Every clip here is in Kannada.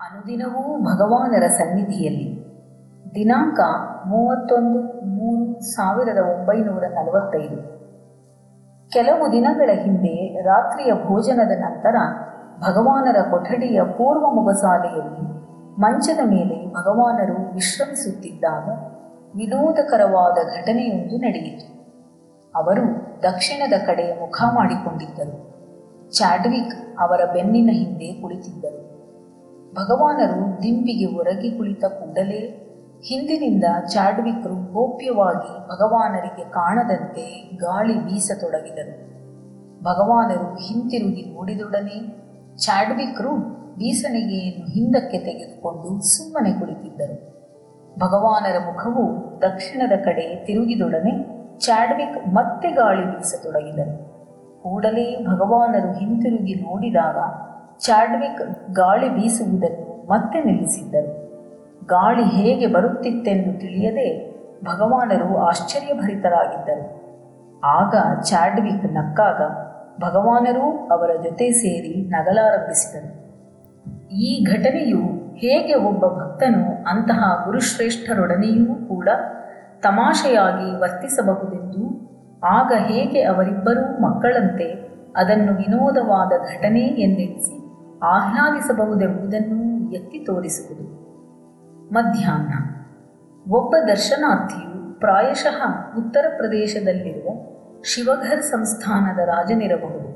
ಅನುದಿನವೂ ಭಗವಾನರ ಸನ್ನಿಧಿಯಲ್ಲಿ. ದಿನಾಂಕ ಮೂವತ್ತೊಂದು ಮೂರು ಸಾವಿರದ ಒಂಬೈನೂರ ನಲವತ್ತೈದು. ಕೆಲವು ದಿನಗಳ ಹಿಂದೆ ರಾತ್ರಿಯ ಭೋಜನದ ನಂತರ ಭಗವಾನರ ಕೊಠಡಿಯ ಪೂರ್ವ ಮುಗಸಾಲೆಯಲ್ಲಿ ಮಂಚದ ಮೇಲೆ ಭಗವಾನರು ವಿಶ್ರಮಿಸುತ್ತಿದ್ದಾಗ ವಿನೋದಕರವಾದ ಘಟನೆಯೊಂದು ನಡೆಯಿತು. ಅವರು ದಕ್ಷಿಣದ ಕಡೆ ಮುಖ ಮಾಡಿಕೊಂಡಿದ್ದರು. ಚಾಡ್ವಿಕ್ ಅವರ ಬೆನ್ನಿನ ಹಿಂದೆ ಕುಳಿತಿದ್ದರು. ಭಗವಾನರು ದಿಂಬಿಗೆ ಒರಗಿ ಕುಳಿತ ಕೂಡಲೇ ಹಿಂದಿನಿಂದ ಚಾಡ್ವಿಕ್ರು ಗೋಪ್ಯವಾಗಿ ಭಗವಾನರಿಗೆ ಕಾಣದಂತೆ ಗಾಳಿ ಬೀಸತೊಡಗಿದರು. ಭಗವಾನರು ಹಿಂತಿರುಗಿ ನೋಡಿದೊಡನೆ ಚಾಡ್ವಿಕ್ರು ಬೀಸಣಿಗೆಯನ್ನು ಹಿಂದಕ್ಕೆ ತೆಗೆದುಕೊಂಡು ಸುಮ್ಮನೆ ಕುಳಿತಿದ್ದರು. ಭಗವಾನರ ಮುಖವು ದಕ್ಷಿಣದ ಕಡೆ ತಿರುಗಿದೊಡನೆ ಚಾಡ್ವಿಕ್ ಮತ್ತೆ ಗಾಳಿ ಬೀಸತೊಡಗಿದರು. ಕೂಡಲೇ ಭಗವಾನರು ಹಿಂತಿರುಗಿ ನೋಡಿದಾಗ ಚಾಡ್ವಿಕ್ ಗಾಳಿ ಬೀಸುವುದನ್ನು ಮತ್ತೆ ನಿಲ್ಲಿಸಿದ್ದರು. ಗಾಳಿ ಹೇಗೆ ಬರುತ್ತಿತ್ತೆಂದು ತಿಳಿಯದೆ ಭಗವಾನರು ಆಶ್ಚರ್ಯಭರಿತರಾಗಿದ್ದರು. ಆಗ ಚಾಡ್ವಿಕ್ ನಕ್ಕಾಗ ಭಗವಾನರೂ ಅವರ ಜೊತೆ ಸೇರಿ ನಗಲಾರಂಭಿಸಿದರು. ಈ ಘಟನೆಯು ಹೇಗೆ ಒಬ್ಬ ಭಕ್ತನು ಅಂತಹ ಗುರುಶ್ರೇಷ್ಠರೊಡನೆಯೂ ಕೂಡ ತಮಾಷೆಯಾಗಿ ವರ್ತಿಸಬಹುದೆಂದು, ಆಗ ಹೇಗೆ ಅವರಿಬ್ಬರೂ ಮಕ್ಕಳಂತೆ ಅದನ್ನು ವಿನೋದವಾದ ಘಟನೆ ಎಂದೆಣಿಸಿ ಆಹ್ಲಾದಿಸಬಹುದೆಂಬುದನ್ನು ಎತ್ತಿ ತೋರಿಸುವುದು. ಮಧ್ಯಾಹ್ನ. ಒಬ್ಬ ದರ್ಶನಾರ್ಥಿಯು ಪ್ರಾಯಶಃ ಉತ್ತರ ಪ್ರದೇಶದಲ್ಲಿರುವ ಶಿವಘರ್ ಸಂಸ್ಥಾನದ ರಾಜನಿರಬಹುದು.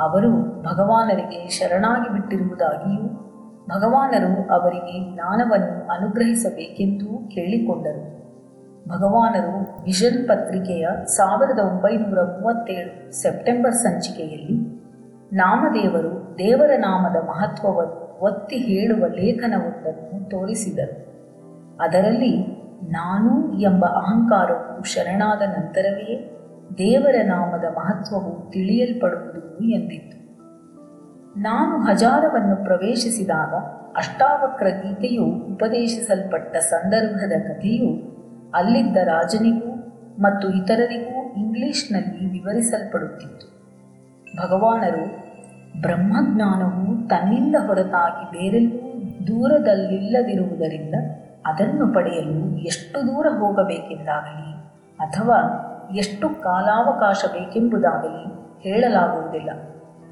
ಅವರು ಭಗವಾನರಿಗೆ ಶರಣಾಗಿ ಬಿಟ್ಟಿರುವುದಾಗಿಯೂ, ಭಗವಾನರು ಅವರಿಗೆ ಜ್ಞಾನವನ್ನು ಅನುಗ್ರಹಿಸಬೇಕೆಂದೂ ಕೇಳಿಕೊಂಡರು. ಭಗವಾನರು ವಿಷನ್ ಪತ್ರಿಕೆಯ ಸಾವಿರದ ಒಂಬೈನೂರ ಮೂವತ್ತೇಳು ಸೆಪ್ಟೆಂಬರ್ ಸಂಚಿಕೆಯಲ್ಲಿ ನಾಮದೇವರು ದೇವರ ನಾಮದ ಮಹತ್ವವನ್ನು ಒತ್ತಿ ಹೇಳುವ ಲೇಖನವೊಂದನ್ನು ತೋರಿಸಿದರು. ಅದರಲ್ಲಿ ನಾನು ಎಂಬ ಅಹಂಕಾರವು ಶರಣಾದ ನಂತರವೇ ದೇವರ ನಾಮದ ಮಹತ್ವವು ತಿಳಿಯಲ್ಪಡುವುದು ಎಂದಿತ್ತು. ನಾನು ಹಜಾರವನ್ನು ಪ್ರವೇಶಿಸಿದಾಗ ಅಷ್ಟಾವಕ್ರ ಗೀತೆಯು ಉಪದೇಶಿಸಲ್ಪಟ್ಟ ಸಂದರ್ಭದ ಕಥೆಯು ಅಲ್ಲಿದ್ದ ರಾಜನಿಗೂ ಮತ್ತು ಇತರರಿಗೂ ಇಂಗ್ಲಿಷ್ನಲ್ಲಿ ವಿವರಿಸಲ್ಪಡುತ್ತಿತ್ತು. ಭಗವಾನರು ಬ್ರಹ್ಮಜ್ಞಾನವು ತನ್ನಿಂದ ಹೊರತಾಗಿ ಬೇರೆಲ್ಲೂ ದೂರದಲ್ಲಿಲ್ಲದಿರುವುದರಿಂದ ಅದನ್ನು ಪಡೆಯಲು ಎಷ್ಟು ದೂರ ಹೋಗಬೇಕೆಂದಾಗಲಿ ಅಥವಾ ಎಷ್ಟು ಕಾಲಾವಕಾಶ ಬೇಕೆಂಬುದಾಗಲಿ ಹೇಳಲಾಗುವುದಿಲ್ಲ.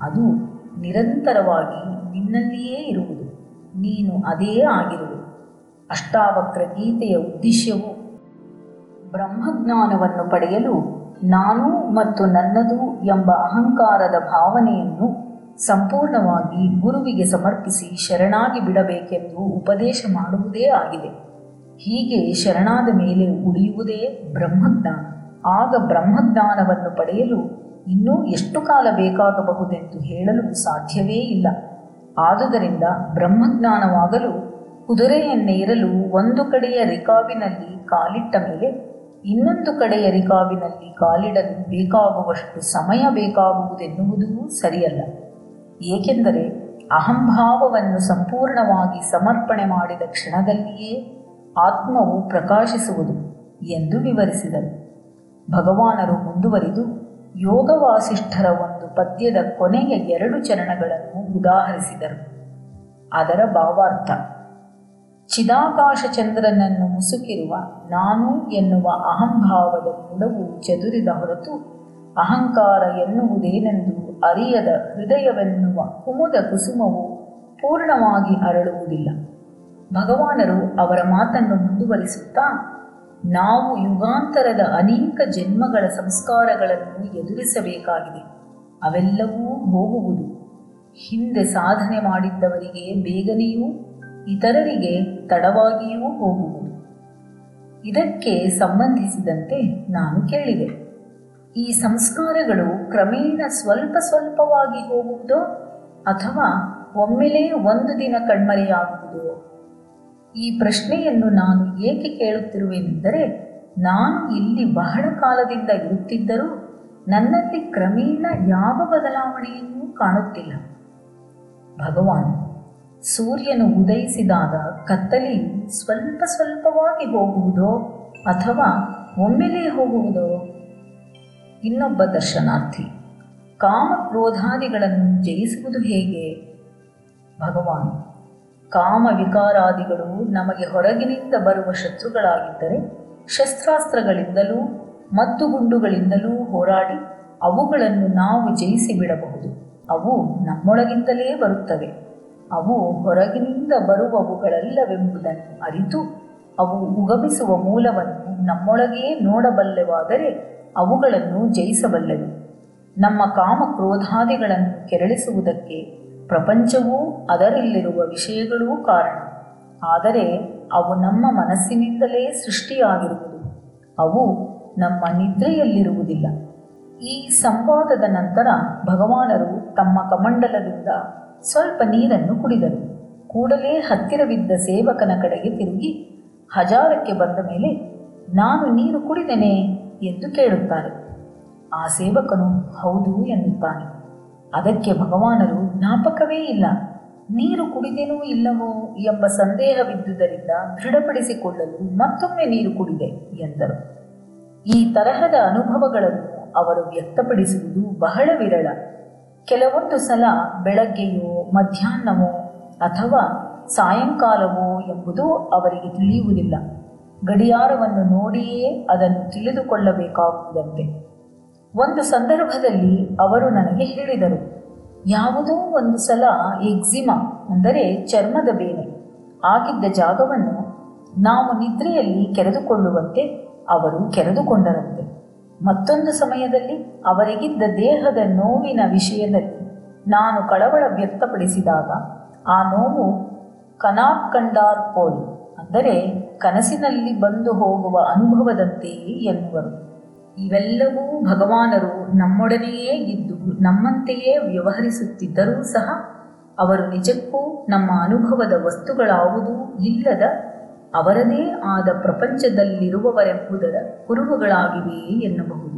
ಅದು ನಿರಂತರವಾಗಿ ನಿನ್ನಲ್ಲಿಯೇ ಇರುವುದು. ನೀನು ಅದೇ ಆಗಿರುವುದು ಅಷ್ಟಾವಕ್ರ ಗೀತೆಯ ಉದ್ದೇಶವು ಬ್ರಹ್ಮಜ್ಞಾನವನ್ನು ಪಡೆಯಲು ನಾನು ಮತ್ತು ನನ್ನದು ಎಂಬ ಅಹಂಕಾರದ ಭಾವನೆಯನ್ನು ಸಂಪೂರ್ಣವಾಗಿ ಗುರುವಿಗೆ ಸಮರ್ಪಿಸಿ ಶರಣಾಗಿ ಬಿಡಬೇಕೆಂದು ಉಪದೇಶ ಮಾಡುವುದೇ ಆಗಿದೆ. ಹೀಗೆ ಶರಣಾದ ಮೇಲೆ ಉಳಿಯುವುದೇ ಬ್ರಹ್ಮಜ್ಞಾನ. ಆಗ ಬ್ರಹ್ಮಜ್ಞಾನವನ್ನು ಪಡೆಯಲು ಇನ್ನೂ ಎಷ್ಟು ಕಾಲ ಬೇಕಾಗಬಹುದೆಂದು ಹೇಳಲು ಸಾಧ್ಯವೇ ಇಲ್ಲ. ಆದುದರಿಂದ ಬ್ರಹ್ಮಜ್ಞಾನವಾಗಲು ಕುದುರೆಯನ್ನೇರಲು ಒಂದು ಕಡೆಯ ರಿಕಾಬಿನಲ್ಲಿ ಕಾಲಿಟ್ಟ ಮೇಲೆ ಇನ್ನೊಂದು ಕಡೆಯ ರಿಕಾಬಿನಲ್ಲಿ ಕಾಲಿಡಲು ಬೇಕಾಗುವಷ್ಟು ಸಮಯ ಬೇಕಾಗುವುದೆನ್ನುವುದೂ ಸರಿಯಲ್ಲ. ಏಕೆಂದರೆ ಅಹಂಭಾವವನ್ನು ಸಂಪೂರ್ಣವಾಗಿ ಸಮರ್ಪಣೆ ಮಾಡಿದ ಕ್ಷಣದಲ್ಲಿಯೇ ಆತ್ಮವು ಪ್ರಕಾಶಿಸುವುದು ಎಂದು ವಿವರಿಸಿದರು. ಭಗವಾನರು ಮುಂದುವರಿದು ಯೋಗ ವಾಸಿಷ್ಠರ ಒಂದು ಪದ್ಯದ ಕೊನೆಯ ಎರಡು ಚರಣಗಳನ್ನು ಉದಾಹರಿಸಿದರು. ಅದರ ಭಾವಾರ್ಥ ಚಿದಾಕಾಶ ಚಂದ್ರನನ್ನು ಮುಸುಕಿರುವ ನಾನು ಎನ್ನುವ ಅಹಂಭಾವದ ಮೂಲವು ಚದುರಿದ ಹೊರತು ಅಹಂಕಾರ ಎನ್ನುವುದೇನೆಂದು ಅರಿಯದ ಹೃದಯವೆನ್ನುವ ಕುಮುದ ಕುಸುಮವು ಪೂರ್ಣವಾಗಿ ಅರಳುವುದಿಲ್ಲ. ಭಗವಾನರು ಅವರ ಮಾತನ್ನು ಮುಂದುವರಿಸುತ್ತಾ, ನಾವು ಯುಗಾಂತರದ ಅನೇಕ ಜನ್ಮಗಳ ಸಂಸ್ಕಾರಗಳನ್ನು ಎದುರಿಸಬೇಕಾಗಿದೆ, ಅವೆಲ್ಲವೂ ಹೋಗುವುದು. ಹಿಂದೆ ಸಾಧನೆ ಮಾಡಿದ್ದವರಿಗೆ ಬೇಗನೆಯೂ ಇತರರಿಗೆ ತಡವಾಗಿಯೂ ಹೋಗುವುದು. ಇದಕ್ಕೆ ಸಂಬಂಧಿಸಿದಂತೆ ನಾನು ಕೇಳಿದೆ. ಈ ಸಂಸ್ಕಾರಗಳು ಕ್ರಮೇಣ ಸ್ವಲ್ಪ ಸ್ವಲ್ಪವಾಗಿ ಹೋಗುವುದೋ ಅಥವಾ ಒಮ್ಮೆಲೇ ಒಂದು ದಿನ ಕಣ್ಮರೆಯಾಗುವುದೋ? ಈ ಪ್ರಶ್ನೆಯನ್ನು ನಾನು ಏಕೆ ಕೇಳುತ್ತಿರುವೆನೆಂದರೆ, ನಾನು ಇಲ್ಲಿ ಬಹಳ ಕಾಲದಿಂದ ಇರುತ್ತಿದ್ದರೂ ನನ್ನಲ್ಲಿ ಕ್ರಮೇಣ ಯಾವ ಬದಲಾವಣೆಯನ್ನೂ ಕಾಣುತ್ತಿಲ್ಲ. ಭಗವಾನ್ ಸೂರ್ಯನು ಉದಯಿಸಿದಾಗ ಕತ್ತಲಿ ಸ್ವಲ್ಪ ಸ್ವಲ್ಪವಾಗಿ ಹೋಗುವುದೋ ಅಥವಾ ಒಮ್ಮೆಲೇ ಹೋಗುವುದೋ? ಇನ್ನೊಬ್ಬ ದರ್ಶನಾರ್ಥಿ ಕಾಮ ಕ್ರೋಧಾದಿಗಳನ್ನು ಜಯಿಸುವುದು ಹೇಗೆ? ಭಗವಾನ್ ಕಾಮ ವಿಕಾರಾದಿಗಳು ನಮಗೆ ಹೊರಗಿನಿಂದ ಬರುವ ಶತ್ರುಗಳಾಗಿದ್ದರೆ ಶಸ್ತ್ರಾಸ್ತ್ರಗಳಿಂದಲೂ ಮದ್ದುಗುಂಡುಗಳಿಂದಲೂ ಹೋರಾಡಿ ಅವುಗಳನ್ನು ನಾವು ಜಯಿಸಿ ಬಿಡಬಹುದು ಅವು ನಮ್ಮೊಳಗಿಂದಲೇ ಬರುತ್ತವೆ. ಅವು ಹೊರಗಿನಿಂದ ಬರುವವುಗಳಲ್ಲವೆಂಬುದನ್ನು ಅರಿತು ಅವು ಉಗಮಿಸುವ ಮೂಲವನ್ನು ನಮ್ಮೊಳಗೇ ನೋಡಬಲ್ಲೆವಾದರೆ ಅವುಗಳನ್ನು ಜಯಿಸಬಲ್ಲೆವು ನಮ್ಮ ಕಾಮ ಕ್ರೋಧಾದಿಗಳನ್ನು ಕೆರಳಿಸುವುದಕ್ಕೆ ಪ್ರಪಂಚವೂ ಅದರಲ್ಲಿರುವ ವಿಷಯಗಳೂ ಕಾರಣ. ಆದರೆ ಅವು ನಮ್ಮ ಮನಸ್ಸಿನಿಂದಲೇ ಸೃಷ್ಟಿಯಾಗಿರುವುದು. ಅವು ನಮ್ಮ ನಿದ್ರೆಯಲ್ಲಿರುವುದಿಲ್ಲ. ಈ ಸಂವಾದದ ನಂತರ ಭಗವಾನರು ತಮ್ಮ ಕಮಂಡಲದಿಂದ ಸ್ವಲ್ಪ ನೀರನ್ನು ಕುಡಿದರು. ಕೂಡಲೇ ಹತ್ತಿರವಿದ್ದ ಸೇವಕನ ಕಡೆಗೆ ತಿರುಗಿ, ಹಜಾರಕ್ಕೆ ಬಂದ ಮೇಲೆ ನಾನು ನೀರು ಕುಡಿದೆನೆ ಎಂದು ಕೇಳುತ್ತಾರೆ. ಆ ಸೇವಕನು, ಹೌದು ಎನ್ನುತ್ತಾನೆ. ಅದಕ್ಕೆ ಭಗವಾನರು, ಜ್ಞಾಪಕವೇ ಇಲ್ಲ. ನೀರು ಕುಡಿದೇನೂ ಇಲ್ಲವೋ ಎಂಬ ಸಂದೇಹವಿದ್ದುದರಿಂದ ದೃಢಪಡಿಸಿಕೊಳ್ಳಲು ಮತ್ತೊಮ್ಮೆ ನೀರು ಕುಡಿದೆ ಎಂದರು. ಈ ತರಹದ ಅನುಭವಗಳನ್ನು ಅವರು ವ್ಯಕ್ತಪಡಿಸುವುದು ಬಹಳ ವಿರಳ. ಕೆಲವೊಂದು ಸಲ ಬೆಳಗ್ಗೆಯೋ, ಮಧ್ಯಾಹ್ನವೋ ಅಥವಾ ಸಾಯಂಕಾಲವೋ ಎಂಬುದು ಅವರಿಗೆ ತಿಳಿಯುವುದಿಲ್ಲ. ಗಡಿಯಾರವನ್ನು ನೋಡಿಯೇ ಅದನ್ನು ತಿಳಿದುಕೊಳ್ಳಬೇಕಾಗುವುದಂತೆ. ಒಂದು ಸಂದರ್ಭದಲ್ಲಿ ಅವರು ನನಗೆ ಹೇಳಿದರು, ಯಾವುದೋ ಒಂದು ಸಲ ಎಕ್ಸಿಮಾ ಅಂದರೆ ಚರ್ಮದ ಬೇನೆ ಆಗಿದ್ದ ಜಾಗವನ್ನು ನಾವು ನಿದ್ರೆಯಲ್ಲಿ ಕೆರೆದುಕೊಳ್ಳುವಂತೆ ಅವರು ಕೆರೆದುಕೊಂಡರಂತೆ ಮತ್ತೊಂದು ಸಮಯದಲ್ಲಿ ಅವರಿಗಿದ್ದ ದೇಹದ ನೋವಿನ ವಿಷಯದಲ್ಲಿ ನಾನು ಕಳವಳ ವ್ಯಕ್ತಪಡಿಸಿದಾಗ ಆ ನೋವು ಕನಾಪ್ ಕಂಡಾರ್ ಪೋಲ್, ಅಂದರೆ ಕನಸಿನಲ್ಲಿ ಬಂದು ಹೋಗುವ ಅನುಭವದಂತೆಯೇ ಎನ್ನುವರು. ಇವೆಲ್ಲವೂ ಭಗವಾನರು ನಮ್ಮೊಡನೆಯೇ ಇದ್ದು ನಮ್ಮಂತೆಯೇ ವ್ಯವಹರಿಸುತ್ತಿದ್ದರೂ ಸಹ ಅವರು ನಿಜಕ್ಕೂ ನಮ್ಮ ಅನುಭವದ ವಸ್ತುಗಳಾವುದೂ ಇಲ್ಲದ ಅವರದೇ ಆದ ಪ್ರಪಂಚದಲ್ಲಿರುವವರೆಂಬುದರ ಕುರುಹುಗಳಾಗಿವೆಯೇ ಎನ್ನಬಹುದು.